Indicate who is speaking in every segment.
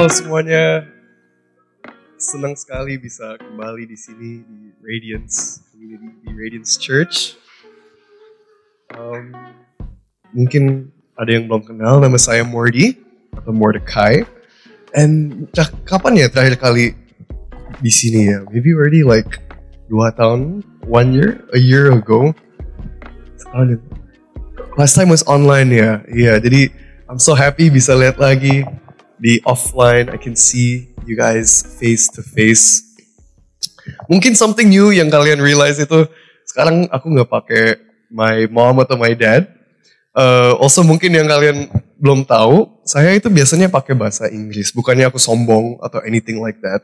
Speaker 1: Halo semuanya. Senang sekali bisa kembali di sini di Radiance Community di Radiance Church. Um, mungkin ada yang belum kenal nama saya Mordi atau Mordecai. And kapan ya terakhir kali di sini ya? Maybe already like dua tahun, one year, a year ago. Last time was online ya. Iya, yeah, jadi I'm so happy bisa lihat lagi di offline. I can see you guys face to face. Mungkin something new yang kalian realize itu sekarang aku nggak pakai my mom atau my dad. Uh, also mungkin yang kalian belum tahu saya itu biasanya pakai bahasa Inggris. Bukannya aku sombong atau anything like that.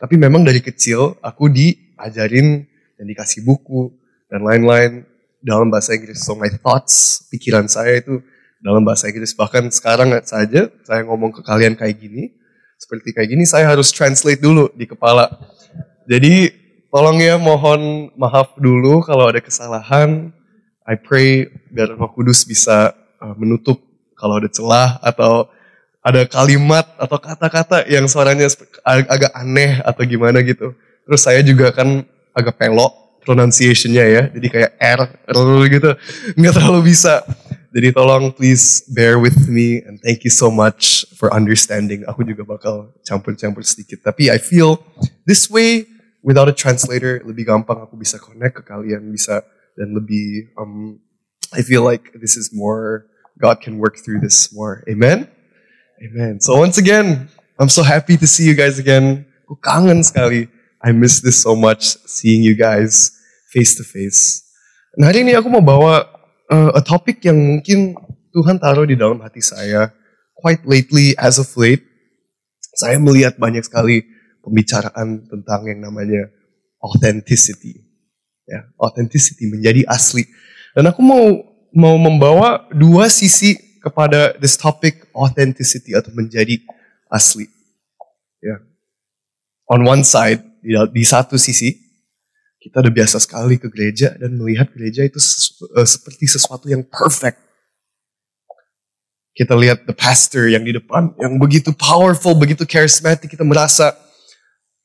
Speaker 1: Tapi memang dari kecil aku diajarin dan dikasih buku dan lain-lain dalam bahasa Inggris. So my thoughts pikiran saya itu dalam bahasa Inggris. Bahkan sekarang saja saya ngomong ke kalian kayak gini, seperti kayak gini, saya harus translate dulu di kepala. Jadi tolong ya mohon maaf dulu kalau ada kesalahan. I pray biar Roh Kudus bisa uh, menutup kalau ada celah atau ada kalimat atau kata-kata yang suaranya ag agak aneh atau gimana gitu. Terus saya juga kan agak pelok pronunciation-nya ya. Jadi kayak R, R gitu. Nggak terlalu bisa. Jadi tolong please bear with me and thank you so much for understanding. Aku juga bakal campur-campur sedikit. Tapi I feel this way without a translator lebih gampang aku bisa connect ke kalian bisa dan lebih um, I feel like this is more God can work through this more. Amen. Amen. So once again, I'm so happy to see you guys again. Aku kangen sekali. I miss this so much seeing you guys face to face. Nah hari ini aku mau bawa uh, a topic yang mungkin Tuhan taruh di dalam hati saya quite lately as of late. Saya melihat banyak sekali pembicaraan tentang yang namanya authenticity. Ya, authenticity menjadi asli. Dan aku mau mau membawa dua sisi kepada this topic authenticity atau menjadi asli. Ya. On one side, di, di satu sisi, kita udah biasa sekali ke gereja dan melihat gereja itu uh, seperti sesuatu yang perfect. Kita lihat the pastor yang di depan, yang begitu powerful, begitu charismatic, kita merasa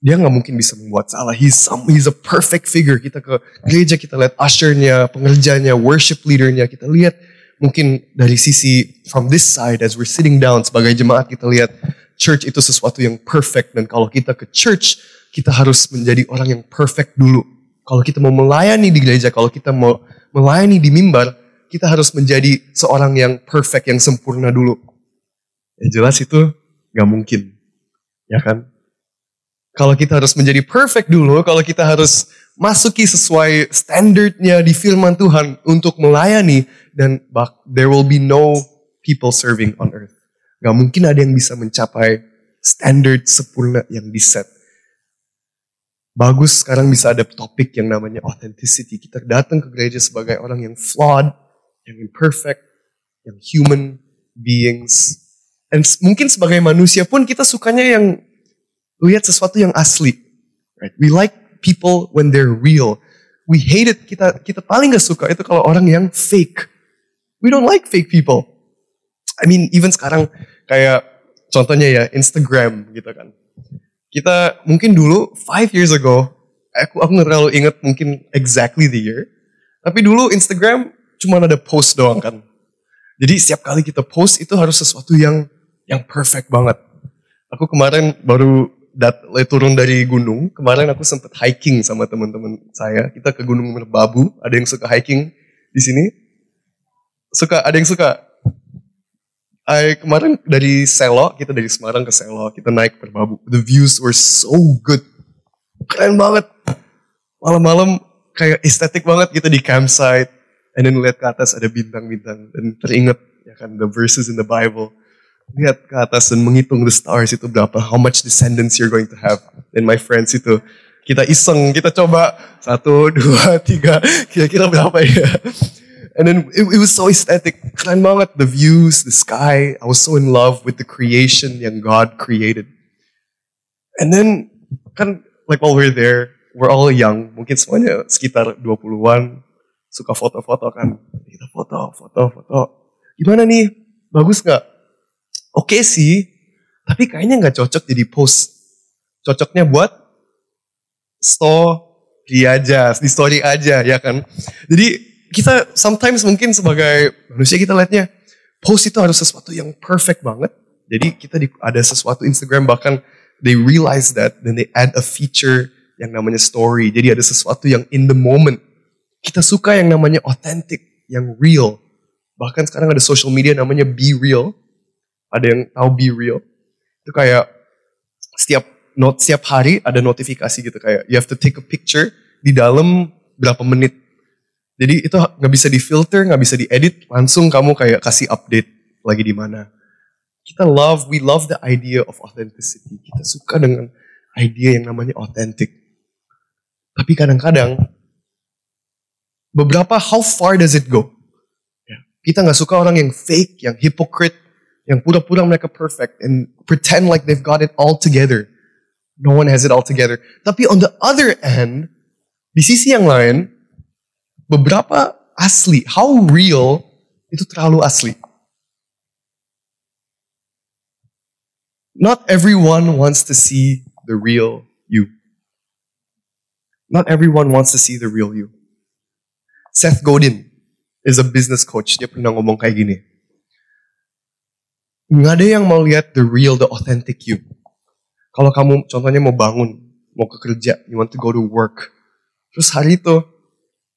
Speaker 1: dia nggak mungkin bisa membuat salah. He's some, he's a perfect figure. Kita ke gereja, kita lihat ushernya, pengerjanya, worship leadernya, kita lihat mungkin dari sisi from this side as we're sitting down sebagai jemaat kita lihat church itu sesuatu yang perfect dan kalau kita ke church kita harus menjadi orang yang perfect dulu kalau kita mau melayani di gereja, kalau kita mau melayani di mimbar, kita harus menjadi seorang yang perfect, yang sempurna dulu. Ya jelas itu gak mungkin. Ya kan? Kalau kita harus menjadi perfect dulu, kalau kita harus masuki sesuai standarnya di firman Tuhan untuk melayani, dan there will be no people serving on earth. Gak mungkin ada yang bisa mencapai standard sempurna yang diset Bagus sekarang bisa ada topik yang namanya authenticity. Kita datang ke gereja sebagai orang yang flawed, yang imperfect, yang human beings. Dan mungkin sebagai manusia pun kita sukanya yang lihat sesuatu yang asli. Right? We like people when they're real. We hate it. Kita kita paling gak suka itu kalau orang yang fake. We don't like fake people. I mean, even sekarang kayak contohnya ya Instagram gitu kan kita mungkin dulu five years ago aku aku nggak terlalu inget mungkin exactly the year tapi dulu Instagram cuma ada post doang kan. Jadi setiap kali kita post itu harus sesuatu yang yang perfect banget. Aku kemarin baru dat turun dari gunung kemarin aku sempet hiking sama teman-teman saya. Kita ke Gunung Merbabu ada yang suka hiking di sini. Suka ada yang suka I, kemarin dari Selo, kita dari Semarang ke Selo, kita naik ke Merbabu. The views were so good. Keren banget. Malam-malam kayak estetik banget gitu di campsite. And then lihat ke atas ada bintang-bintang. Dan teringat ya kan the verses in the Bible. Lihat ke atas dan menghitung the stars itu berapa. How much descendants you're going to have. And my friends itu kita iseng, kita coba satu, dua, tiga, kira-kira berapa ya. And then it, it was so aesthetic. Keren banget. The views, the sky. I was so in love with the creation yang God created. And then, kan, like while we're there, we're all young. Mungkin semuanya sekitar 20-an. Suka foto-foto kan. Kita foto, foto, foto. Gimana nih? Bagus nggak? Oke okay sih. Tapi kayaknya nggak cocok jadi post. Cocoknya buat story aja, di story aja ya kan. Jadi kita sometimes mungkin sebagai manusia kita lihatnya post itu harus sesuatu yang perfect banget. Jadi kita di, ada sesuatu Instagram bahkan they realize that then they add a feature yang namanya story. Jadi ada sesuatu yang in the moment. Kita suka yang namanya authentic, yang real. Bahkan sekarang ada social media namanya Be Real. Ada yang tahu Be Real? Itu kayak setiap not setiap hari ada notifikasi gitu kayak you have to take a picture di dalam berapa menit. Jadi itu nggak bisa difilter, nggak bisa diedit, langsung kamu kayak kasih update lagi di mana. Kita love, we love the idea of authenticity. Kita suka dengan idea yang namanya authentic. Tapi kadang-kadang beberapa how far does it go? Kita nggak suka orang yang fake, yang hypocrite, yang pura-pura mereka perfect and pretend like they've got it all together. No one has it all together. Tapi on the other end, di sisi yang lain, beberapa asli, how real itu terlalu asli. Not everyone wants to see the real you. Not everyone wants to see the real you. Seth Godin, is a business coach. Dia pernah ngomong kayak gini. Nggak ada yang mau lihat the real, the authentic you. Kalau kamu contohnya mau bangun, mau ke kerja, you want to go to work. Terus hari itu,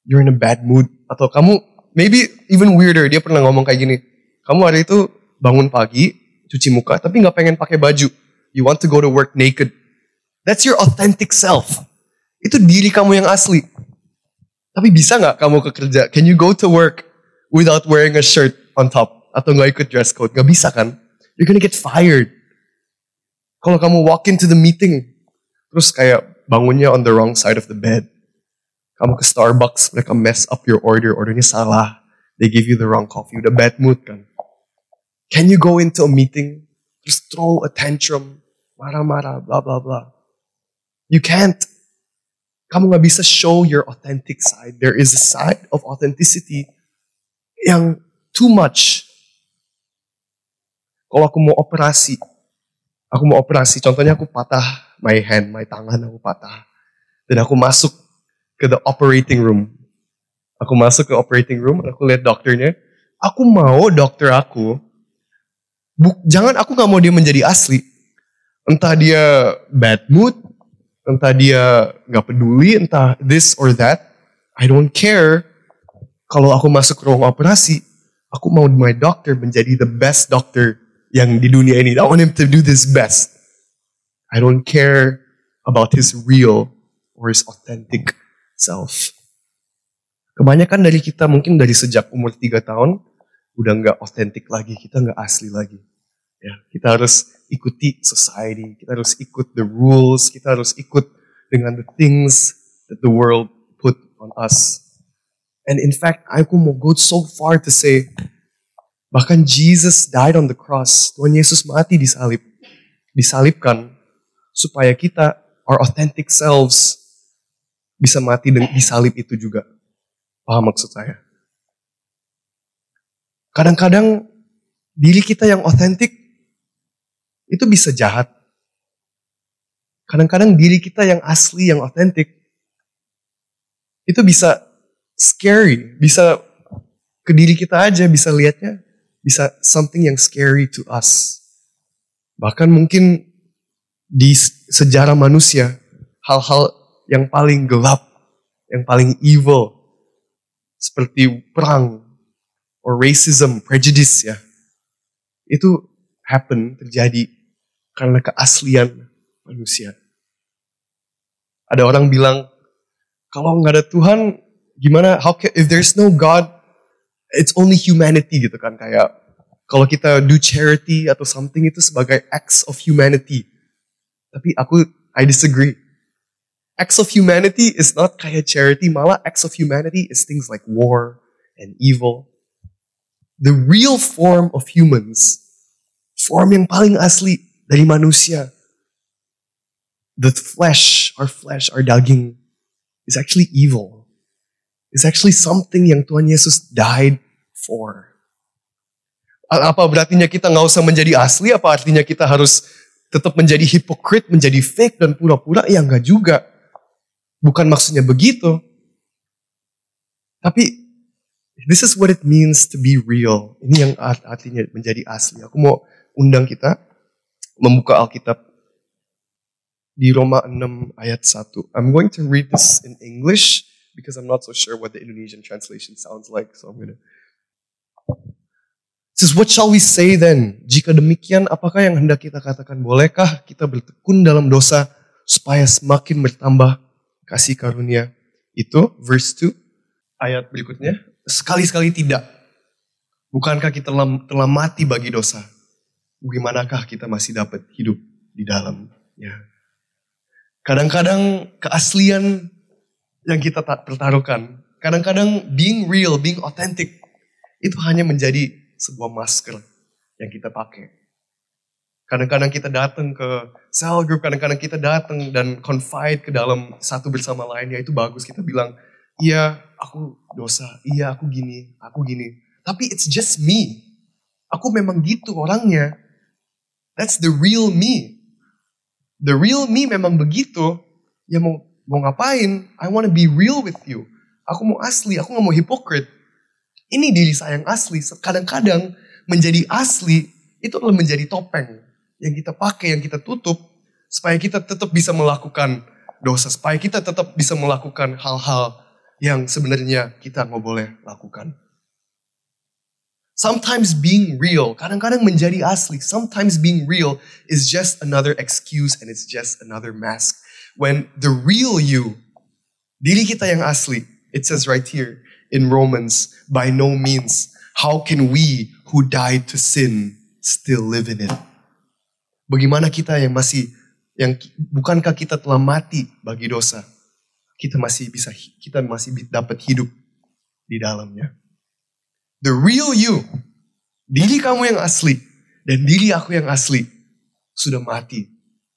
Speaker 1: you're in a bad mood. Atau kamu, maybe even weirder, dia pernah ngomong kayak gini. Kamu hari itu bangun pagi, cuci muka, tapi nggak pengen pakai baju. You want to go to work naked. That's your authentic self. Itu diri kamu yang asli. Tapi bisa nggak kamu ke kerja? Can you go to work without wearing a shirt on top? Atau nggak ikut dress code? Nggak bisa kan? You're gonna get fired. Kalau kamu walk into the meeting, terus kayak bangunnya on the wrong side of the bed. Kamu ke Starbucks, mereka mess up your order, ordernya salah. They give you the wrong coffee, udah bad mood kan. Can you go into a meeting, just throw a tantrum, marah-marah, blah blah blah. You can't. Kamu nggak bisa show your authentic side. There is a side of authenticity yang too much. Kalau aku mau operasi, aku mau operasi, contohnya aku patah my hand, my tangan aku patah. Dan aku masuk ke the operating room. Aku masuk ke operating room, aku lihat dokternya. Aku mau dokter aku, buk, jangan aku nggak mau dia menjadi asli. Entah dia bad mood, entah dia nggak peduli, entah this or that, I don't care. Kalau aku masuk ke ruang operasi, aku mau my doctor menjadi the best doctor yang di dunia ini. I want him to do this best. I don't care about his real or his authentic self. Kebanyakan dari kita mungkin dari sejak umur 3 tahun udah nggak authentic lagi, kita nggak asli lagi. Ya, kita harus ikuti society, kita harus ikut the rules, kita harus ikut dengan the things that the world put on us. And in fact, aku mau go so far to say, bahkan Jesus died on the cross. Tuhan Yesus mati di salib. Disalibkan supaya kita, our authentic selves, bisa mati di salib itu juga. Paham maksud saya? Kadang-kadang diri kita yang authentic itu bisa jahat. Kadang-kadang diri kita yang asli, yang otentik, itu bisa scary, bisa ke diri kita aja, bisa lihatnya, bisa something yang scary to us. Bahkan mungkin di sejarah manusia, hal-hal yang paling gelap, yang paling evil, seperti perang, or racism, prejudice ya, itu happen, terjadi karena keaslian manusia. Ada orang bilang, kalau nggak ada Tuhan, gimana? How can, if there's no God, it's only humanity gitu kan kayak kalau kita do charity atau something itu sebagai acts of humanity. Tapi aku I disagree. Acts of humanity is not kayak charity, malah acts of humanity is things like war and evil. The real form of humans, form yang paling asli dari manusia. The flesh, our flesh, our daging is actually evil. It's actually something yang Tuhan Yesus died for. Apa berartinya kita nggak usah menjadi asli? Apa artinya kita harus tetap menjadi hipokrit, menjadi fake dan pura-pura, ya enggak juga. Bukan maksudnya begitu. Tapi this is what it means to be real. Ini yang artinya menjadi asli. Aku mau undang kita membuka Alkitab di Roma 6 ayat 1. I'm going to read this in English because I'm not so sure what the Indonesian translation sounds like. So I'm going to Says, what shall we say then? Jika demikian, apakah yang hendak kita katakan? Bolehkah kita bertekun dalam dosa supaya semakin bertambah kasih karunia? Itu verse 2. Ayat berikutnya. Sekali-sekali tidak. Bukankah kita telah, telah mati bagi dosa? Bagaimanakah kita masih dapat hidup di dalamnya? Kadang-kadang keaslian yang kita pertaruhkan. Kadang-kadang being real, being authentic. Itu hanya menjadi sebuah masker yang kita pakai. Kadang-kadang kita datang ke cell group, kadang-kadang kita datang dan confide ke dalam satu bersama lainnya itu bagus. Kita bilang, iya aku dosa, iya aku gini, aku gini. Tapi it's just me. Aku memang gitu orangnya. That's the real me. The real me memang begitu. Ya mau mau ngapain? I want to be real with you. Aku mau asli, aku gak mau hipokrit. Ini diri saya yang asli. Kadang-kadang menjadi asli itu adalah menjadi topeng yang kita pakai, yang kita tutup supaya kita tetap bisa melakukan dosa, supaya kita tetap bisa melakukan hal-hal yang sebenarnya kita nggak boleh lakukan. Sometimes being real, kadang-kadang menjadi asli. Sometimes being real is just another excuse and it's just another mask. When the real you, diri kita yang asli, it says right here, in Romans, by no means, how can we who died to sin still live in it? Bagaimana kita yang masih, yang bukankah kita telah mati bagi dosa? Kita masih bisa, kita masih dapat hidup di dalamnya. The real you, diri kamu yang asli, dan diri aku yang asli, sudah mati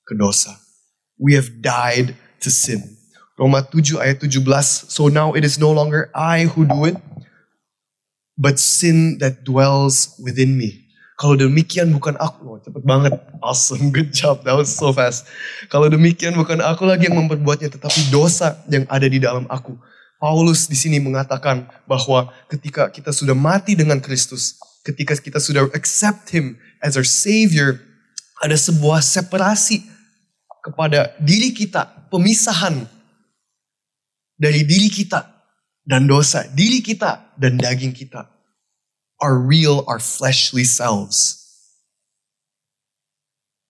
Speaker 1: ke dosa. We have died to sin. Roma 7 ayat 17. So now it is no longer I who do it, but sin that dwells within me. Kalau demikian bukan aku, oh, cepet banget, awesome, good job, that was so fast. Kalau demikian bukan aku lagi yang memperbuatnya, tetapi dosa yang ada di dalam aku. Paulus di sini mengatakan bahwa ketika kita sudah mati dengan Kristus, ketika kita sudah accept Him as our Savior, ada sebuah separasi kepada diri kita, pemisahan dari diri kita dan dosa, diri kita dan daging kita. Our real, our fleshly selves.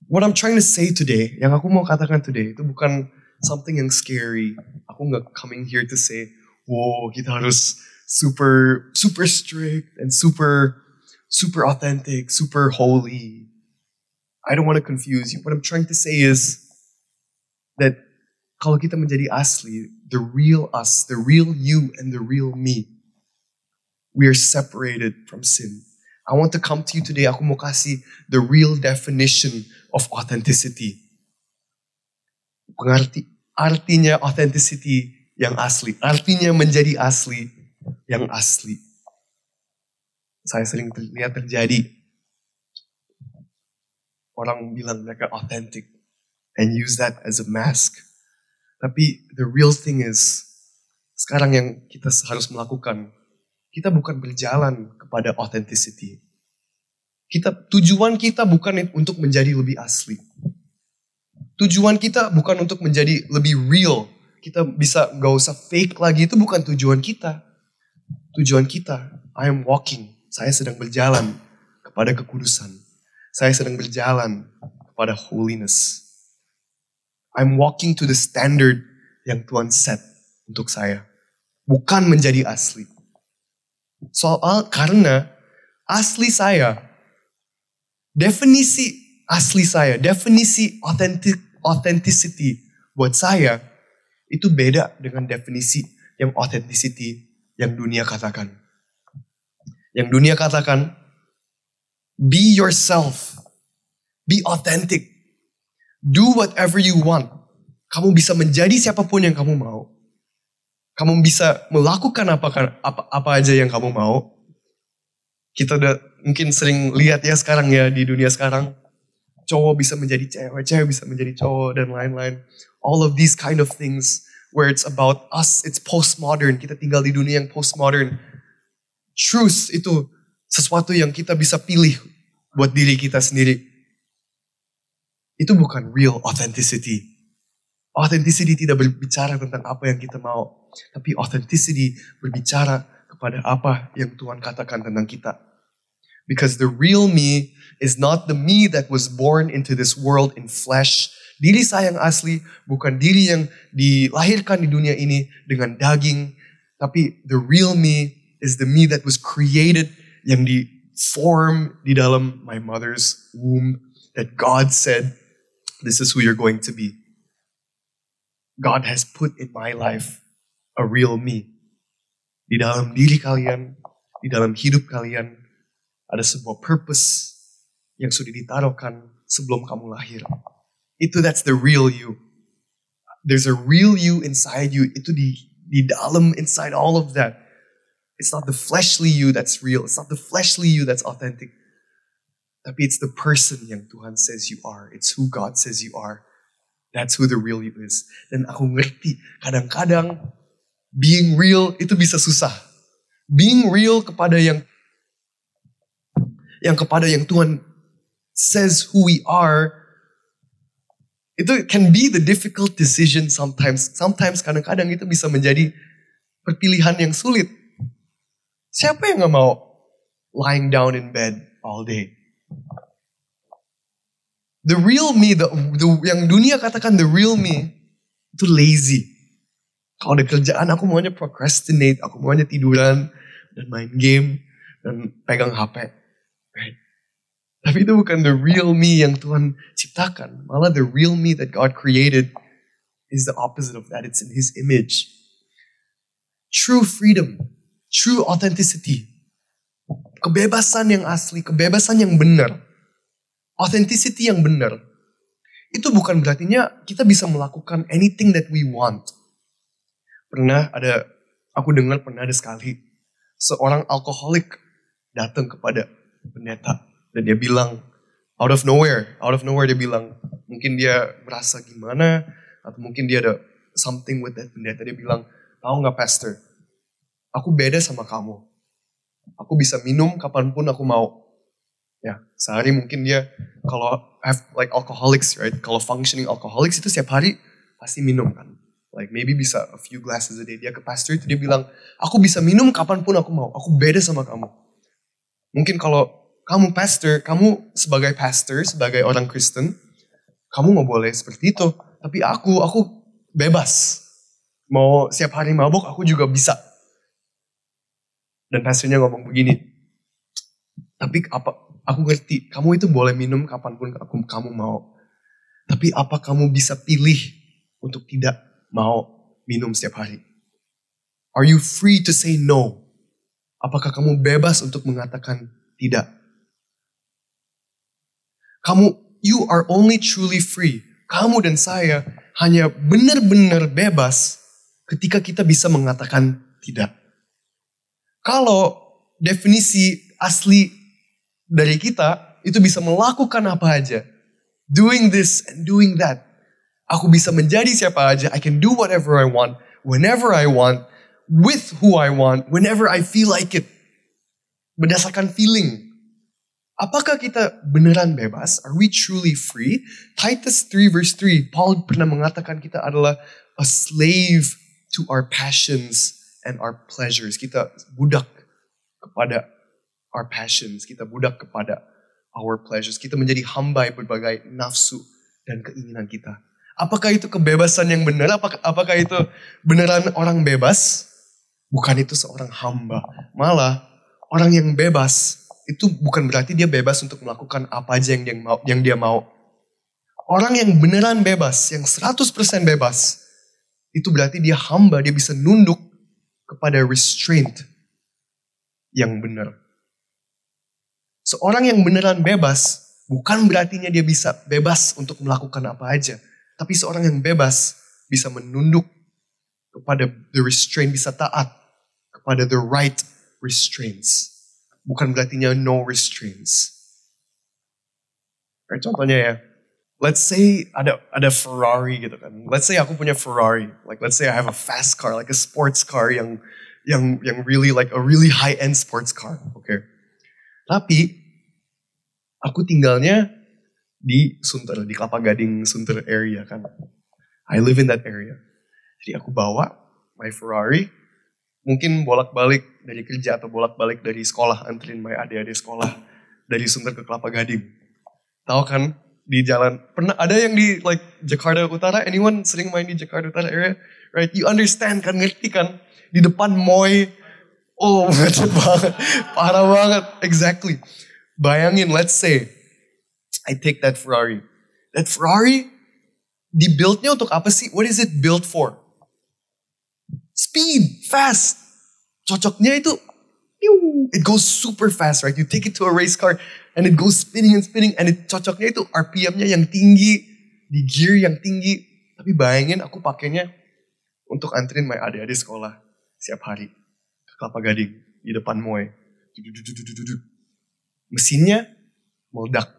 Speaker 1: What I'm trying to say today, yang aku mau katakan today, itu bukan something yang scary. Aku nggak coming here to say, wow kita harus super, super strict and super, super authentic, super holy. I don't want to confuse you. What I'm trying to say is that kalau kita menjadi asli, the real us, the real you and the real me, we are separated from sin. I want to come to you today, aku mau kasih the real definition of authenticity. Pengerti, artinya authenticity yang asli. Artinya menjadi asli yang asli. Saya sering lihat terjadi. Orang bilang mereka authentic and use that as a mask tapi the real thing is, sekarang yang kita harus melakukan, kita bukan berjalan kepada authenticity. Kita tujuan kita bukan untuk menjadi lebih asli. Tujuan kita bukan untuk menjadi lebih real. Kita bisa gak usah fake lagi itu bukan tujuan kita. Tujuan kita, I am walking. Saya sedang berjalan kepada kekudusan. Saya sedang berjalan kepada holiness. I'm walking to the standard yang Tuhan set untuk saya. Bukan menjadi asli. Soal karena asli saya, definisi asli saya, definisi authentic, authenticity buat saya, itu beda dengan definisi yang authenticity yang dunia katakan. Yang dunia katakan, be yourself, be authentic, Do whatever you want. Kamu bisa menjadi siapa pun yang kamu mau. Kamu bisa melakukan apa, apa, apa aja yang kamu mau. Kita udah mungkin sering lihat ya sekarang ya di dunia sekarang. cowok bisa menjadi cewek, cewek bisa menjadi cowok dan lain-lain. All of these kind of things where it's about us, it's postmodern. Kita tinggal di dunia yang postmodern. Truth itu sesuatu yang kita bisa pilih buat diri kita sendiri. Itu bukan real authenticity. Authenticity tidak berbicara tentang apa yang kita mau. Tapi authenticity berbicara kepada apa yang Tuhan katakan tentang kita. Because the real me is not the me that was born into this world in flesh. Diri saya yang asli bukan diri yang dilahirkan di dunia ini dengan daging. Tapi the real me is the me that was created, yang di form di dalam my mother's womb. That God said, this is who you're going to be. God has put in my life a real me. Di dalam diri kalian, di dalam hidup kalian, ada sebuah purpose yang sudah ditaruhkan sebelum kamu lahir. Itu that's the real you. There's a real you inside you. Itu di di dalam inside all of that. It's not the fleshly you that's real. It's not the fleshly you that's authentic. Tapi it's the person yang Tuhan says you are. It's who God says you are. That's who the real you is. Dan aku ngerti, kadang-kadang being real itu bisa susah. Being real kepada yang yang kepada yang Tuhan says who we are, itu can be the difficult decision sometimes. Sometimes kadang-kadang itu bisa menjadi perpilihan yang sulit. Siapa yang gak mau lying down in bed all day? The real me, the, the, yang dunia katakan the real me, itu lazy. Kalau ada kerjaan aku maunya procrastinate, aku maunya tiduran dan main game dan pegang HP. Right? Tapi itu bukan the real me yang Tuhan ciptakan. Malah the real me that God created is the opposite of that. It's in His image. True freedom, true authenticity, kebebasan yang asli, kebebasan yang benar, authenticity yang benar. Itu bukan berartinya kita bisa melakukan anything that we want. Pernah ada, aku dengar pernah ada sekali seorang alkoholik datang kepada pendeta dan dia bilang out of nowhere, out of nowhere dia bilang mungkin dia merasa gimana atau mungkin dia ada something with that pendeta dia bilang tahu nggak pastor, aku beda sama kamu. Aku bisa minum kapan pun aku mau. Ya, sehari mungkin dia kalau have like alcoholics, right? Kalau functioning alcoholics itu setiap hari pasti minum kan. Like maybe bisa a few glasses a day. Dia ke pastor itu dia bilang, aku bisa minum kapan pun aku mau. Aku beda sama kamu. Mungkin kalau kamu pastor, kamu sebagai pastor, sebagai orang Kristen, kamu nggak boleh seperti itu. Tapi aku, aku bebas. Mau setiap hari mabuk, aku juga bisa. Dan pastornya ngomong begini, tapi apa? Aku ngerti, kamu itu boleh minum kapan pun aku, kamu mau. Tapi apa kamu bisa pilih untuk tidak mau minum setiap hari? Are you free to say no? Apakah kamu bebas untuk mengatakan tidak? Kamu, you are only truly free. Kamu dan saya hanya benar-benar bebas ketika kita bisa mengatakan tidak. Kalau definisi asli dari kita itu bisa melakukan apa aja. Doing this and doing that. Aku bisa menjadi siapa aja. I can do whatever I want, whenever I want, with who I want whenever I feel like it. Berdasarkan feeling. Apakah kita beneran bebas? Are we truly free? Titus 3 verse 3, Paul pernah mengatakan kita adalah a slave to our passions and our pleasures. Kita budak kepada our passions. Kita budak kepada our pleasures. Kita menjadi hamba berbagai nafsu dan keinginan kita. Apakah itu kebebasan yang benar? Apakah, apakah itu beneran orang bebas? Bukan itu seorang hamba. Malah orang yang bebas itu bukan berarti dia bebas untuk melakukan apa aja yang dia mau. Yang dia mau. Orang yang beneran bebas, yang 100% bebas, itu berarti dia hamba, dia bisa nunduk kepada restraint yang benar. Seorang yang beneran bebas, bukan berartinya dia bisa bebas untuk melakukan apa aja. Tapi seorang yang bebas bisa menunduk kepada the restraint, bisa taat kepada the right restraints. Bukan berarti no restraints. Right, contohnya ya, let's say ada ada Ferrari gitu kan. Let's say aku punya Ferrari. Like let's say I have a fast car, like a sports car yang yang yang really like a really high end sports car. Oke. Okay. Tapi aku tinggalnya di Sunter, di Kelapa Gading Sunter area kan. I live in that area. Jadi aku bawa my Ferrari, mungkin bolak-balik dari kerja atau bolak-balik dari sekolah, anterin my adik-adik sekolah dari Sunter ke Kelapa Gading. Tahu kan di jalan pernah ada yang di like Jakarta Utara? Anyone sering main di Jakarta Utara area? Right? You understand kan ngerti kan? Di depan Moy oh macet banget. Parah banget. Exactly. Bayangin let's say I take that Ferrari. That Ferrari dibuildnya untuk apa sih? What is it built for? Speed fast. Cocoknya itu it goes super fast right? You take it to a race car and it goes spinning and spinning and it cocoknya itu RPM-nya yang tinggi di gear yang tinggi. Tapi bayangin aku pakainya untuk anterin my adik-adik sekolah setiap hari Kelapa Gading di depan Moe mesinnya meledak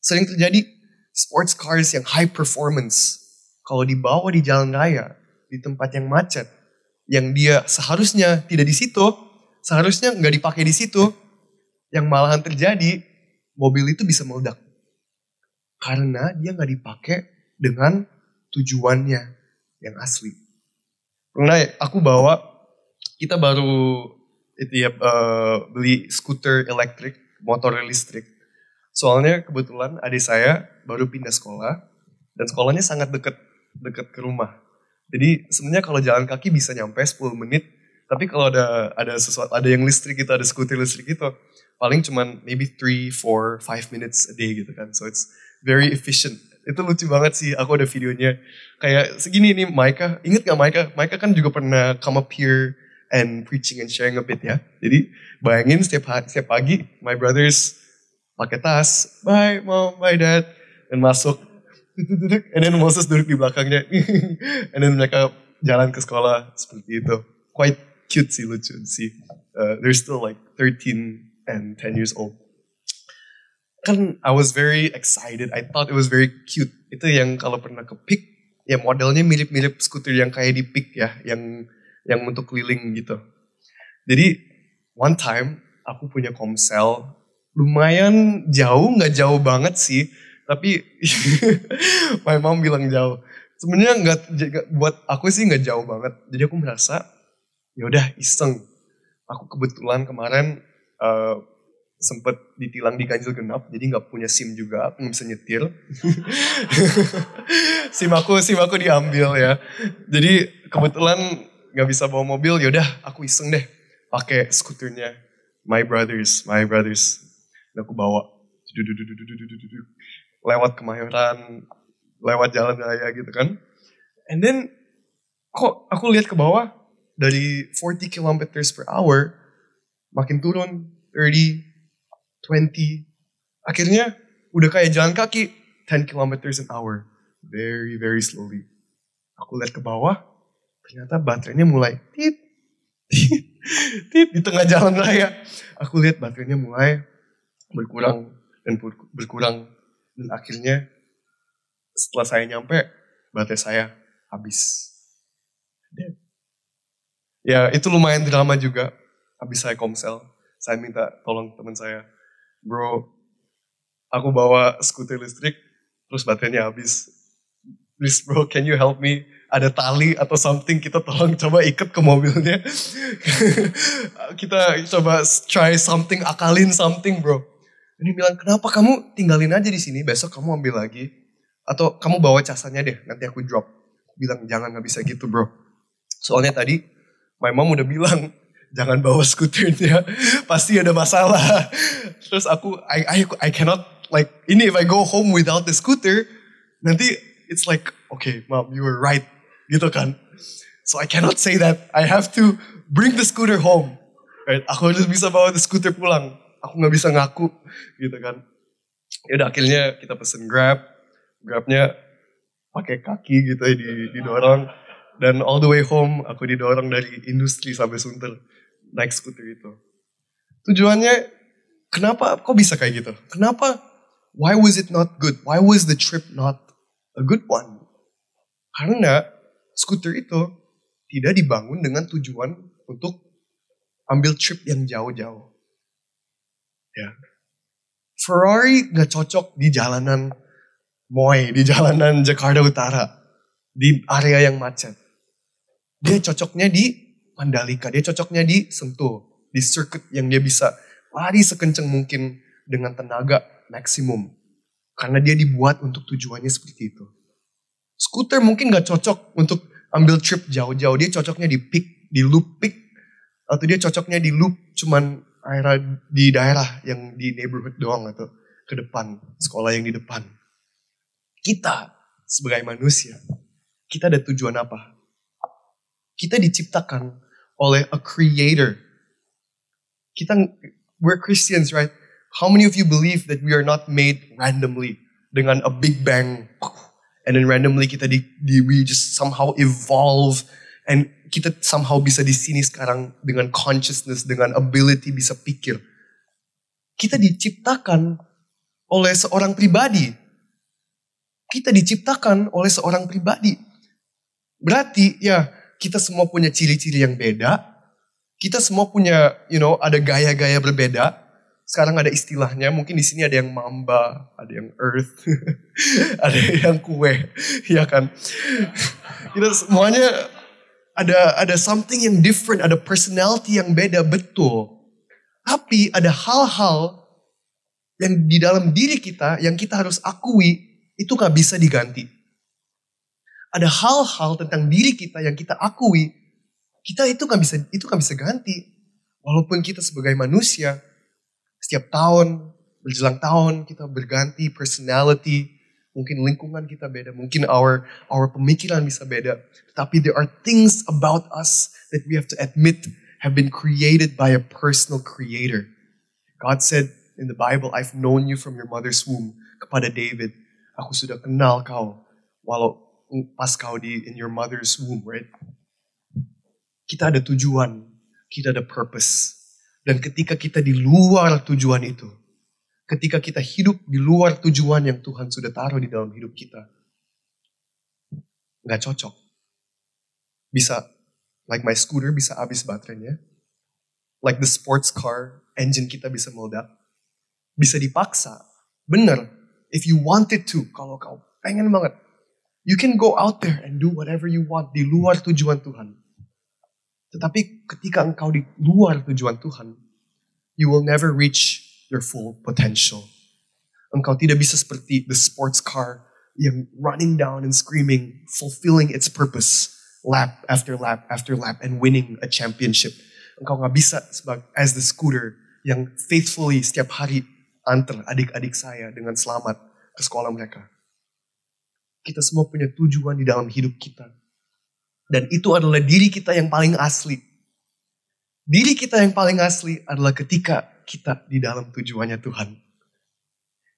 Speaker 1: sering terjadi sports cars yang high performance kalau dibawa di jalan raya di tempat yang macet yang dia seharusnya tidak di situ seharusnya nggak dipakai di situ yang malahan terjadi, mobil itu bisa meledak. Karena dia nggak dipakai dengan tujuannya yang asli. Pernah ya, aku bawa, kita baru itu ya uh, beli skuter elektrik, motor listrik. Soalnya kebetulan adik saya baru pindah sekolah dan sekolahnya sangat dekat dekat ke rumah. Jadi sebenarnya kalau jalan kaki bisa nyampe 10 menit, tapi kalau ada ada sesuatu ada yang listrik itu ada skuter listrik itu paling cuman maybe 3, 4, 5 minutes a day gitu kan. So it's very efficient. Itu lucu banget sih, aku ada videonya. Kayak segini nih Maika, inget gak Maika? Maika kan juga pernah come up here and preaching and sharing a bit ya. Jadi bayangin setiap, hari, setiap pagi, my brothers pakai tas, bye mom, bye dad, dan masuk, and then Moses duduk di belakangnya, and then mereka jalan ke sekolah seperti itu. Quite cute sih, lucu sih. Uh, they're still like 13 and 10 years old. Kan I was very excited. I thought it was very cute. Itu yang kalau pernah ke Peak, ya modelnya mirip-mirip skuter yang kayak di Peak ya, yang yang untuk keliling gitu. Jadi one time aku punya komsel, lumayan jauh, nggak jauh banget sih, tapi my mom bilang jauh. Sebenarnya nggak buat aku sih nggak jauh banget. Jadi aku merasa ya udah iseng. Aku kebetulan kemarin uh, sempet ditilang di ganjil genap, jadi nggak punya SIM juga, nggak bisa nyetir. SIM aku, SIM aku diambil ya. Jadi kebetulan nggak bisa bawa mobil, yaudah aku iseng deh pakai skuternya My Brothers, My Brothers. Dan aku bawa lewat Kemayoran, lewat jalan raya gitu kan. And then kok aku lihat ke bawah dari 40 km per hour makin turun 30, 20. Akhirnya udah kayak jalan kaki 10 km an hour. Very, very slowly. Aku lihat ke bawah, ternyata baterainya mulai tit, tit, tit di tengah jalan raya. Aku lihat baterainya mulai berkurang dan berkurang. Dan akhirnya setelah saya nyampe, baterai saya habis. Ya itu lumayan drama juga habis saya komsel, saya minta tolong teman saya, bro, aku bawa skuter listrik, terus baterainya habis. Please bro, can you help me? Ada tali atau something, kita tolong coba ikat ke mobilnya. kita coba try something, akalin something bro. Ini bilang, kenapa kamu tinggalin aja di sini, besok kamu ambil lagi. Atau kamu bawa casannya deh, nanti aku drop. Bilang, jangan gak bisa gitu bro. Soalnya tadi, my mom udah bilang, jangan bawa skuternya, pasti ada masalah. Terus aku, I, I, I cannot like, ini if I go home without the scooter, nanti it's like, okay mom, you were right, gitu kan. So I cannot say that, I have to bring the scooter home. Right? Aku harus bisa bawa the scooter pulang. Aku nggak bisa ngaku, gitu kan. Ya udah akhirnya kita pesen Grab, Grabnya pakai kaki gitu ya didorong dan all the way home aku didorong dari industri sampai Sunter naik skuter itu. Tujuannya kenapa kok bisa kayak gitu? Kenapa Why was it not good? Why was the trip not a good one? Karena skuter itu tidak dibangun dengan tujuan untuk ambil trip yang jauh-jauh. Ya. Ferrari nggak cocok di jalanan Moy, di jalanan Jakarta Utara, di area yang macet. Dia cocoknya di Mandalika, dia cocoknya di Sentul, di circuit yang dia bisa lari sekencang mungkin dengan tenaga maksimum. Karena dia dibuat untuk tujuannya seperti itu. Scooter mungkin gak cocok untuk ambil trip jauh-jauh. Dia cocoknya di peak, di loop peak. Atau dia cocoknya di loop cuman area di daerah yang di neighborhood doang atau ke depan, sekolah yang di depan. Kita sebagai manusia, kita ada tujuan apa? Kita diciptakan oleh a creator. Kita we're Christians, right? How many of you believe that we are not made randomly dengan a big bang and then randomly kita di, di we just somehow evolve and kita somehow bisa di sini sekarang dengan consciousness, dengan ability bisa pikir. Kita diciptakan oleh seorang pribadi. Kita diciptakan oleh seorang pribadi. Berarti ya kita semua punya ciri-ciri yang beda, kita semua punya, you know, ada gaya-gaya berbeda. Sekarang ada istilahnya, mungkin di sini ada yang mamba, ada yang earth, ada yang kue, ya kan? Kita semuanya ada ada something yang different, ada personality yang beda betul. Tapi ada hal-hal yang di dalam diri kita yang kita harus akui itu gak bisa diganti. Ada hal-hal tentang diri kita yang kita akui kita itu nggak bisa itu nggak bisa ganti. Walaupun kita sebagai manusia setiap tahun berjelang tahun kita berganti personality, mungkin lingkungan kita beda, mungkin our our pemikiran bisa beda. Tapi there are things about us that we have to admit have been created by a personal creator. God said in the Bible, I've known you from your mother's womb. Kepada David, aku sudah kenal kau walau pas kau di in your mother's womb, right? Kita ada tujuan, kita ada purpose. Dan ketika kita di luar tujuan itu, ketika kita hidup di luar tujuan yang Tuhan sudah taruh di dalam hidup kita, nggak cocok. Bisa, like my scooter bisa habis baterainya. Like the sports car, engine kita bisa meledak. Bisa dipaksa. Bener, if you wanted to, kalau kau pengen banget, you can go out there and do whatever you want di luar tujuan Tuhan. Tetapi ketika engkau di luar tujuan Tuhan, you will never reach your full potential. Engkau tidak bisa seperti the sports car yang running down and screaming, fulfilling its purpose, lap after lap after lap, and winning a championship. Engkau nggak bisa sebagai as the scooter yang faithfully setiap hari antar adik-adik saya dengan selamat ke sekolah mereka. Kita semua punya tujuan di dalam hidup kita. Dan itu adalah diri kita yang paling asli. Diri kita yang paling asli adalah ketika kita di dalam tujuannya Tuhan.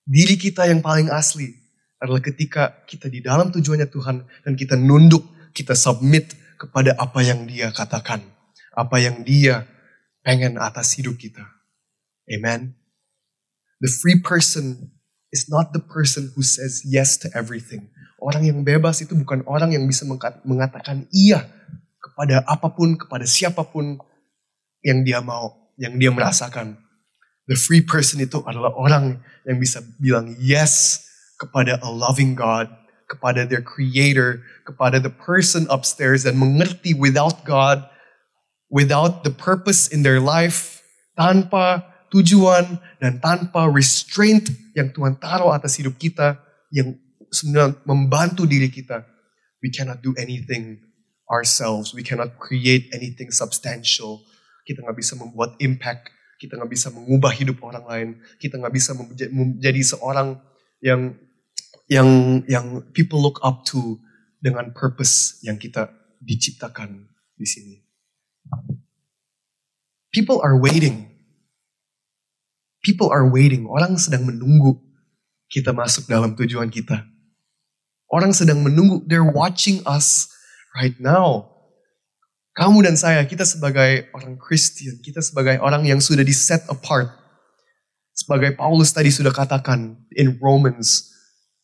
Speaker 1: Diri kita yang paling asli adalah ketika kita di dalam tujuannya Tuhan dan kita nunduk, kita submit kepada apa yang dia katakan. Apa yang dia pengen atas hidup kita. Amen. The free person is not the person who says yes to everything. Orang yang bebas itu bukan orang yang bisa mengatakan iya kepada apa pun, kepada siapa pun yang dia mau, yang dia merasakan. The free person itu adalah orang yang bisa bilang yes kepada a loving God, kepada their creator, kepada the person upstairs dan mengerti without God, without the purpose in their life, tanpa tujuan dan tanpa restraint yang Tuhan taruh atas hidup kita, yang membantu diri kita. We cannot do anything ourselves. We cannot create anything substantial. Kita nggak bisa membuat impact. Kita nggak bisa mengubah hidup orang lain. Kita nggak bisa menjadi seorang yang yang yang people look up to dengan purpose yang kita diciptakan di sini. People are waiting. People are waiting. Orang sedang menunggu kita masuk dalam tujuan kita. Orang sedang menunggu, they're watching us right now. Kamu dan saya, kita sebagai orang Kristen, kita sebagai orang yang sudah di set apart. Sebagai Paulus tadi sudah katakan in Romans,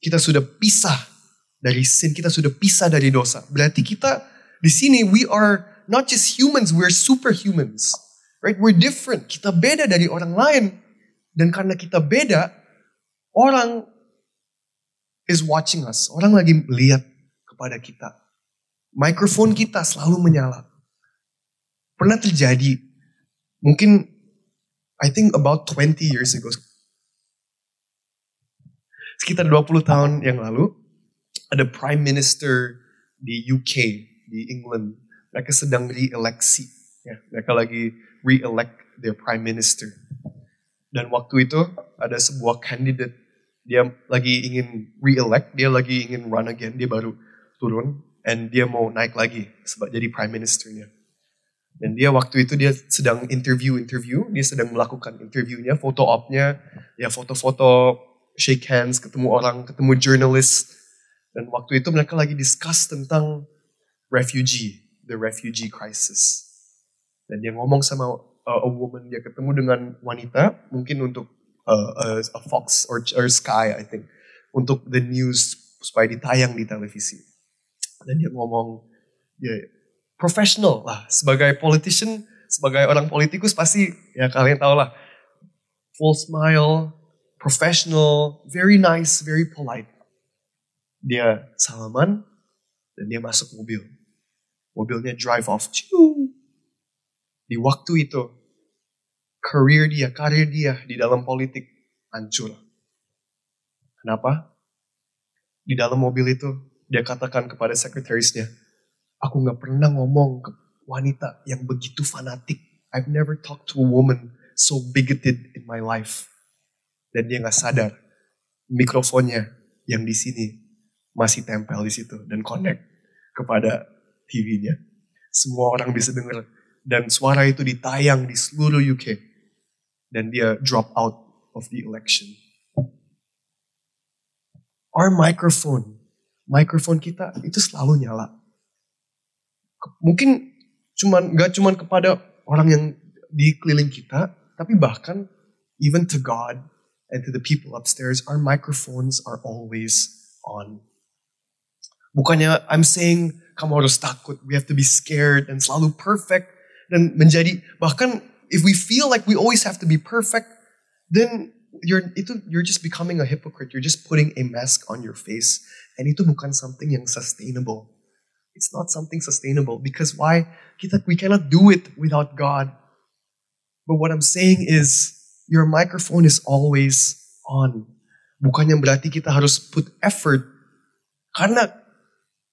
Speaker 1: kita sudah pisah dari sin, kita sudah pisah dari dosa. Berarti kita di sini we are not just humans, we're superhumans. Right? We're different. Kita beda dari orang lain. Dan karena kita beda, orang is watching us. Orang lagi melihat kepada kita. Mikrofon kita selalu menyala. Pernah terjadi, mungkin I think about 20 years ago, sekitar 20 tahun yang lalu, ada prime minister di UK, di England. Mereka sedang re-eleksi. Ya, mereka lagi re-elect their prime minister. Dan waktu itu ada sebuah candidate, dia lagi ingin re-elect, dia lagi ingin run again, dia baru turun, and dia mau naik lagi sebab jadi prime ministernya. Dan dia waktu itu dia sedang interview-interview, dia sedang melakukan interviewnya, foto opnya, ya foto-foto, shake hands, ketemu orang, ketemu journalist. Dan waktu itu mereka lagi discuss tentang refugee, the refugee crisis. Dan dia ngomong sama uh, a woman, dia ketemu dengan wanita, mungkin untuk uh, a, a Fox or, or Sky, I think, untuk the news supaya ditayang di televisi. Dan dia ngomong, dia professional lah. Sebagai politician, sebagai orang politikus pasti ya kalian tahu lah. Full smile, professional, very nice, very polite. Dia salaman dan dia masuk mobil. Mobilnya drive off. Di waktu itu, career dia, karir dia di dalam politik hancur. Kenapa? Di dalam mobil itu, dia katakan kepada sekretarisnya, Aku gak pernah ngomong ke wanita yang begitu fanatik. I've never talked to a woman so bigoted in my life. Dan dia gak sadar mikrofonnya yang di sini masih tempel di situ dan connect kepada TV-nya. Semua orang bisa dengar dan suara itu ditayang di seluruh UK dan dia drop out of the election. Our microphone, microphone kita itu selalu nyala mungkin cuman nggak cuman kepada orang yang di keliling kita, tapi bahkan even to God and to the people upstairs, our microphones are always on. Bukannya I'm saying kamu harus takut, we have to be scared and selalu perfect dan menjadi bahkan if we feel like we always have to be perfect, then you're itu you're just becoming a hypocrite. You're just putting a mask on your face, and itu bukan something yang sustainable. It's not something sustainable because why? Kita, we cannot do it without God. But what I'm saying is, your microphone is always on. Bukannya berarti kita harus put effort. Karena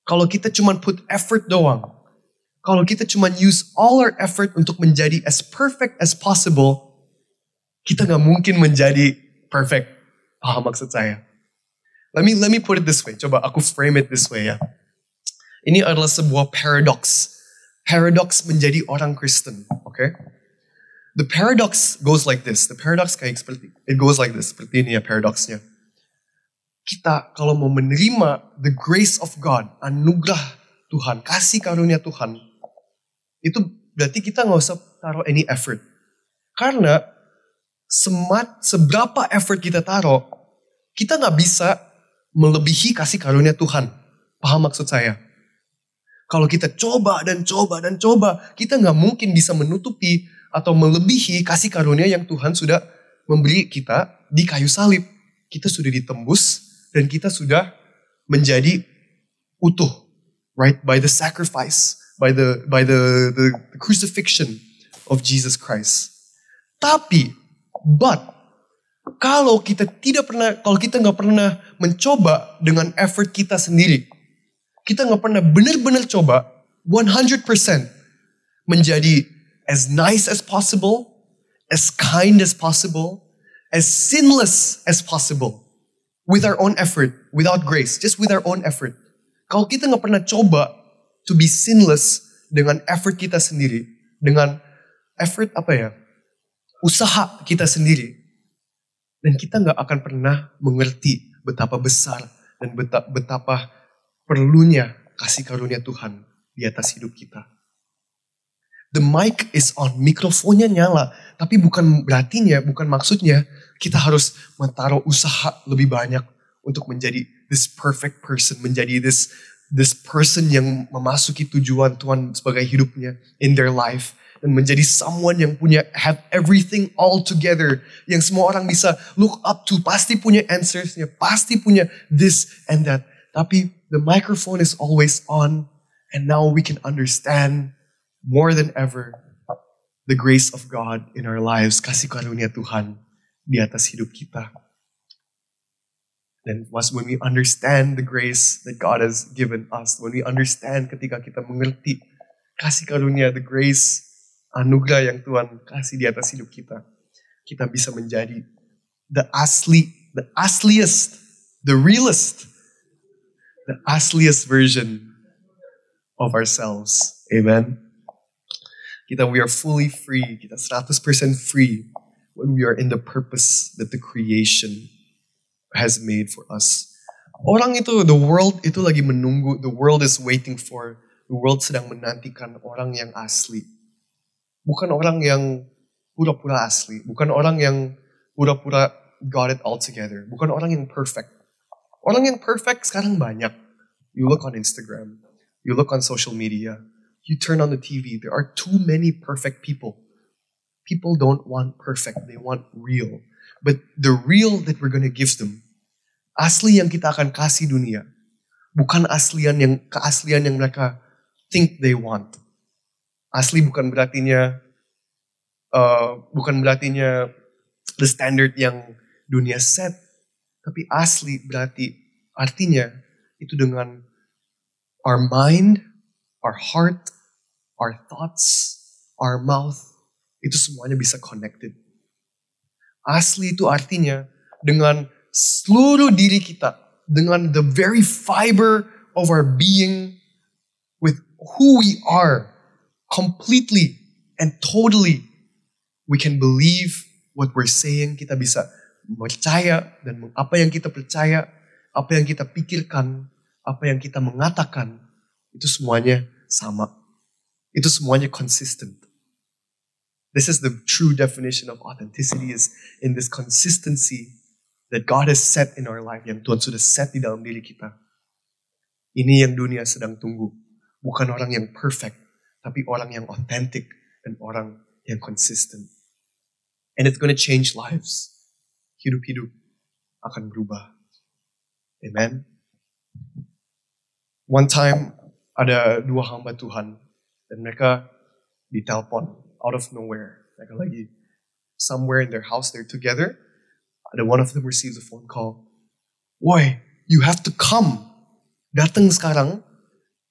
Speaker 1: kalau kita cuma put effort doang, kalau kita cuma use all our effort untuk menjadi as perfect as possible, kita nggak mungkin menjadi perfect. Paham maksud saya? Let me let me put it this way. Coba aku frame it this way ya. Ini adalah sebuah paradox. Paradox menjadi orang Kristen, oke? Okay? The paradox goes like this. The paradox kayak seperti it goes like this. Seperti ini ya paradoxnya. Kita kalau mau menerima the grace of God, anugerah Tuhan, kasih karunia Tuhan, itu berarti kita nggak usah taruh any effort. Karena semat seberapa effort kita taruh, kita nggak bisa melebihi kasih karunia Tuhan. Paham maksud saya? Kalau kita coba dan coba dan coba, kita nggak mungkin bisa menutupi atau melebihi kasih karunia yang Tuhan sudah memberi kita di kayu salib. Kita sudah ditembus dan kita sudah menjadi utuh, right? By the sacrifice, by the by the the, the crucifixion of Jesus Christ. Tapi, but kalau kita tidak pernah, kalau kita nggak pernah mencoba dengan effort kita sendiri, kita nggak pernah benar-benar coba 100% menjadi as nice as possible, as kind as possible, as sinless as possible with our own effort, without grace, just with our own effort. Kalau kita nggak pernah coba to be sinless dengan effort kita sendiri, dengan effort apa ya, usaha kita sendiri, dan kita nggak akan pernah mengerti betapa besar dan betapa perlunya kasih karunia Tuhan di atas hidup kita. The mic is on, mikrofonnya nyala, tapi bukan berartinya, bukan maksudnya kita harus menaruh usaha lebih banyak untuk menjadi this perfect person, menjadi this this person yang memasuki tujuan Tuhan sebagai hidupnya in their life dan menjadi someone yang punya have everything all together yang semua orang bisa look up to pasti punya answersnya pasti punya this and that. Tapi the microphone is always on and now we can understand more than ever the grace of God in our lives. Kasih karunia Tuhan di atas hidup kita dan once when we understand the grace that God has given us, when we understand ketika kita mengerti kasih karunia, the grace, anugerah yang Tuhan kasih di atas hidup kita, kita bisa menjadi the asli, the asliest, the realest, the asliest version of ourselves. Amen. Kita we are fully free, kita 100% free when we are in the purpose that the creation has made for us. Orang itu, the world itu lagi menunggu, the world is waiting for, the world sedang menantikan orang yang asli. Bukan orang yang pura-pura asli, bukan orang yang pura-pura got it all together, bukan orang yang perfect. Orang yang perfect sekarang banyak. You look on Instagram, you look on social media, you turn on the TV, there are too many perfect people. People don't want perfect, they want real. But the real that we're going to give them asli yang kita akan kasih dunia. Bukan aslian yang keaslian yang mereka think they want. Asli bukan berartinya uh, bukan berartinya the standard yang dunia set, tapi asli berarti artinya itu dengan our mind, our heart, our thoughts, our mouth, itu semuanya bisa connected. Asli itu artinya dengan seluruh diri kita dengan the very fiber of our being with who we are completely and totally we can believe what we're saying. Kita bisa percaya dan apa yang kita percaya apa yang kita pikirkan apa yang kita mengatakan itu semuanya sama. Itu semuanya consistent. This is the true definition of authenticity is in this consistency that God has set in our life, yang Tuhan sudah set di dalam diri kita. Ini yang dunia sedang tunggu. Bukan orang yang perfect, tapi orang yang authentic dan orang yang consistent. And it's going to change lives. Hidup-hidup akan berubah. Amen. One time ada dua hamba Tuhan dan mereka ditelepon out of nowhere. Mereka lagi somewhere in their house, they're together ada one of them receives a phone call. Woi, you have to come. Datang sekarang.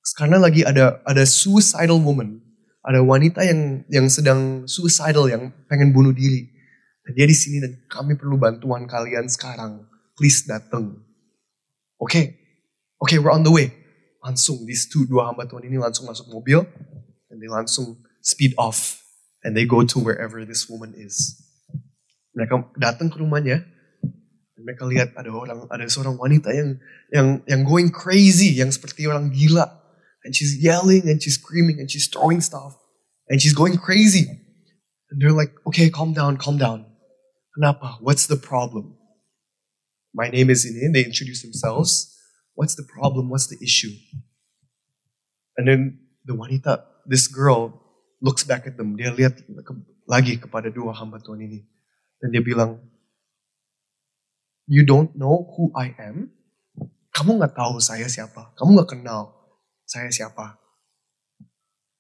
Speaker 1: Sekarang lagi ada ada suicidal woman. Ada wanita yang yang sedang suicidal yang pengen bunuh diri. Dan dia di sini dan kami perlu bantuan kalian sekarang. Please datang. Oke, okay. oke, okay, we're on the way. Langsung these two dua hamba Tuhan ini langsung masuk mobil dan they langsung speed off and they go to wherever this woman is. Mereka datang ke rumahnya, mereka lihat ada orang, ada seorang wanita yang yang yang going crazy, yang seperti orang gila. And she's yelling and she's screaming and she's throwing stuff and she's going crazy. And they're like, okay, calm down, calm down. Kenapa? What's the problem? My name is Ine. They introduce themselves. What's the problem? What's the issue? And then the wanita, this girl, looks back at them. Dia lihat lagi kepada dua hamba Tuhan ini. Dan dia bilang, you don't know who I am? Kamu nggak tahu saya siapa. Kamu nggak kenal saya siapa.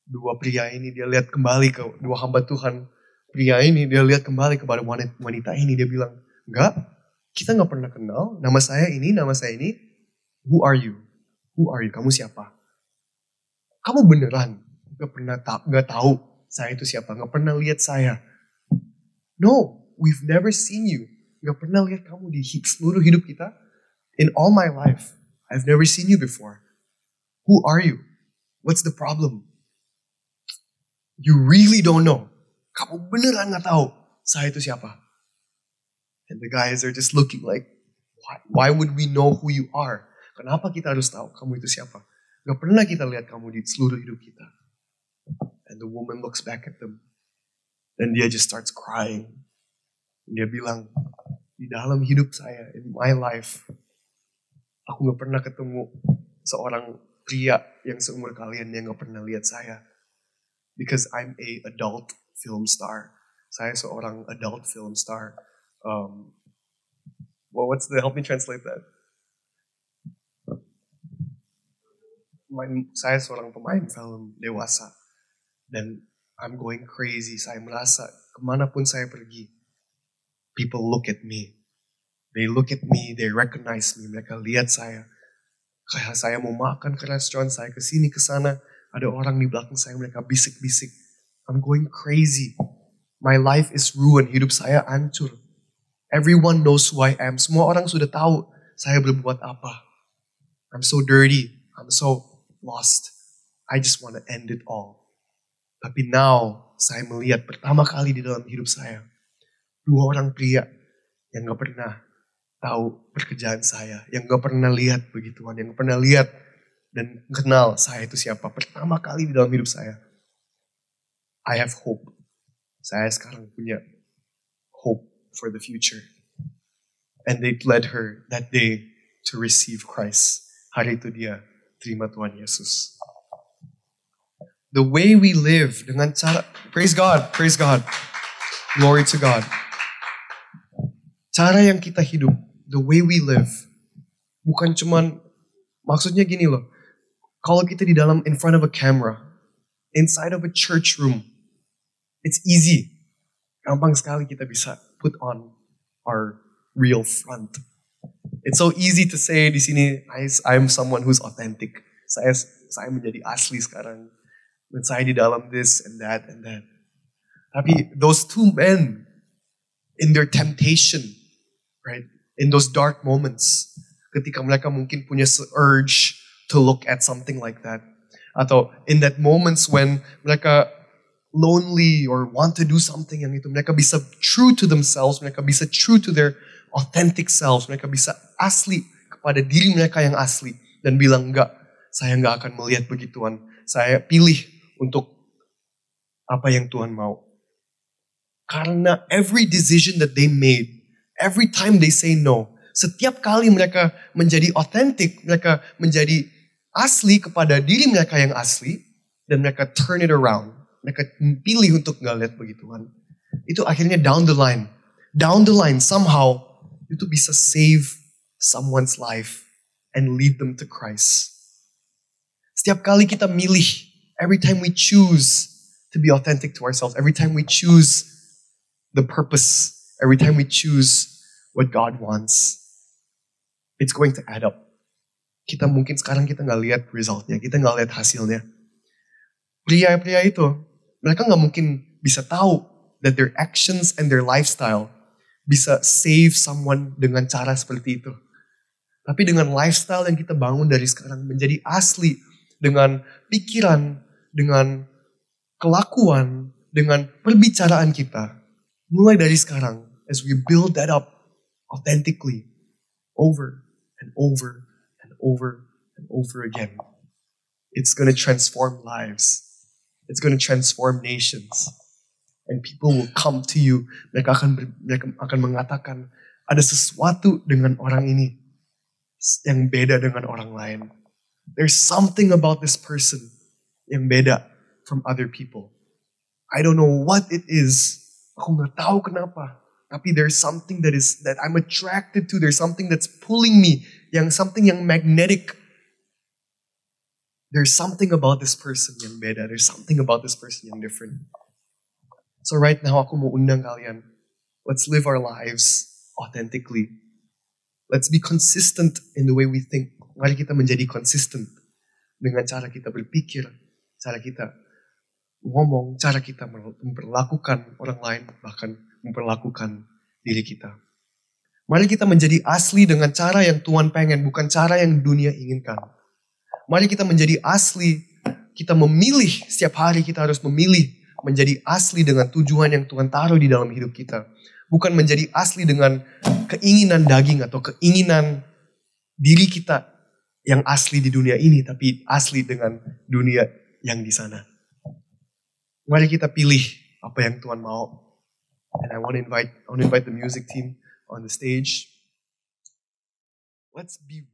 Speaker 1: Dua pria ini dia lihat kembali ke dua hamba Tuhan. Pria ini dia lihat kembali kepada wanita ini. Dia bilang, enggak, kita nggak pernah kenal. Nama saya ini, nama saya ini. Who are you? Who are you? Kamu siapa? Kamu beneran nggak pernah ta nggak tahu saya itu siapa? Nggak pernah lihat saya? No, we've never seen you. Gak pernah lihat kamu di seluruh hidup kita. In all my life, I've never seen you before. Who are you? What's the problem? You really don't know. Kamu beneran gak tahu saya itu siapa. And the guys are just looking like, why, why would we know who you are? Kenapa kita harus tahu kamu itu siapa? Gak pernah kita lihat kamu di seluruh hidup kita. And the woman looks back at them. And dia just starts crying. Dia bilang, di dalam hidup saya, in my life, aku gak pernah ketemu seorang pria yang seumur kalian yang gak pernah lihat saya. Because I'm a adult film star. Saya seorang adult film star. Um, well, what's the, help me translate that? Main, saya seorang pemain film dewasa. Dan I'm going crazy. Saya merasa ke mana pun saya pergi, people look at me. They look at me, they recognize me. Mereka lihat saya. Kayak saya mau makan ke restoran, saya ke sini ke sana, ada orang di belakang saya, mereka bisik-bisik. I'm going crazy. My life is ruined, hidup saya hancur. Everyone knows who I am. Semua orang sudah tahu saya berbuat apa. I'm so dirty. I'm so lost. I just want to end it all. Tapi now, saya melihat pertama kali di dalam hidup saya, dua orang pria yang gak pernah tahu pekerjaan saya, yang gak pernah lihat begituan, yang gak pernah lihat dan kenal saya itu siapa. Pertama kali di dalam hidup saya, I have hope. Saya sekarang punya hope for the future. And they led her that day to receive Christ. Hari itu dia terima Tuhan Yesus. The way we live dengan cara praise God, praise God. Glory to God. Cara yang kita hidup, the way we live bukan cuman maksudnya gini loh. Kalau kita di dalam in front of a camera, inside of a church room, it's easy. Gampang sekali kita bisa put on our real front. It's so easy to say di sini I, I'm someone who's authentic. Saya saya menjadi asli sekarang dan saya di dalam this and that and that. Tapi those two men in their temptation, right? In those dark moments, ketika mereka mungkin punya urge to look at something like that. Atau in that moments when mereka lonely or want to do something yang itu, mereka bisa true to themselves, mereka bisa true to their authentic selves, mereka bisa asli kepada diri mereka yang asli dan bilang enggak, saya enggak akan melihat begituan. Saya pilih untuk apa yang Tuhan mau. Karena every decision that they made, every time they say no, setiap kali mereka menjadi authentic, mereka menjadi asli kepada diri mereka yang asli, dan mereka turn it around. Mereka pilih untuk nggak lihat begituan. Itu akhirnya down the line. Down the line, somehow, itu bisa save someone's life and lead them to Christ. Setiap kali kita milih every time we choose to be authentic to ourselves, every time we choose the purpose, every time we choose what God wants, it's going to add up. Kita mungkin sekarang kita nggak lihat resultnya, kita nggak lihat hasilnya. Pria-pria itu, mereka nggak mungkin bisa tahu that their actions and their lifestyle bisa save someone dengan cara seperti itu. Tapi dengan lifestyle yang kita bangun dari sekarang menjadi asli dengan pikiran, dengan kelakuan, dengan perbicaraan kita. Mulai dari sekarang, as we build that up authentically, over and over and over and over again, it's going to transform lives. It's going to transform nations. And people will come to you. Mereka akan mereka akan mengatakan ada sesuatu dengan orang ini yang beda dengan orang lain. There's something about this person yang beda from other people. I don't know what it is. Aku nggak tahu kenapa. Tapi there's something that is that I'm attracted to. There's something that's pulling me. Yang something yang magnetic. There's something about this person yang beda. There's something about this person yang different. So right now aku mau undang kalian. Let's live our lives authentically. Let's be consistent in the way we think. Mari kita menjadi consistent dengan cara kita berpikir, cara kita ngomong, cara kita memperlakukan orang lain, bahkan memperlakukan diri kita. Mari kita menjadi asli dengan cara yang Tuhan pengen, bukan cara yang dunia inginkan. Mari kita menjadi asli, kita memilih, setiap hari kita harus memilih menjadi asli dengan tujuan yang Tuhan taruh di dalam hidup kita. Bukan menjadi asli dengan keinginan daging atau keinginan diri kita yang asli di dunia ini, tapi asli dengan dunia yang di sana. Mari kita pilih apa yang Tuhan mau. And I want to invite, I want to invite the music team on the stage. Let's be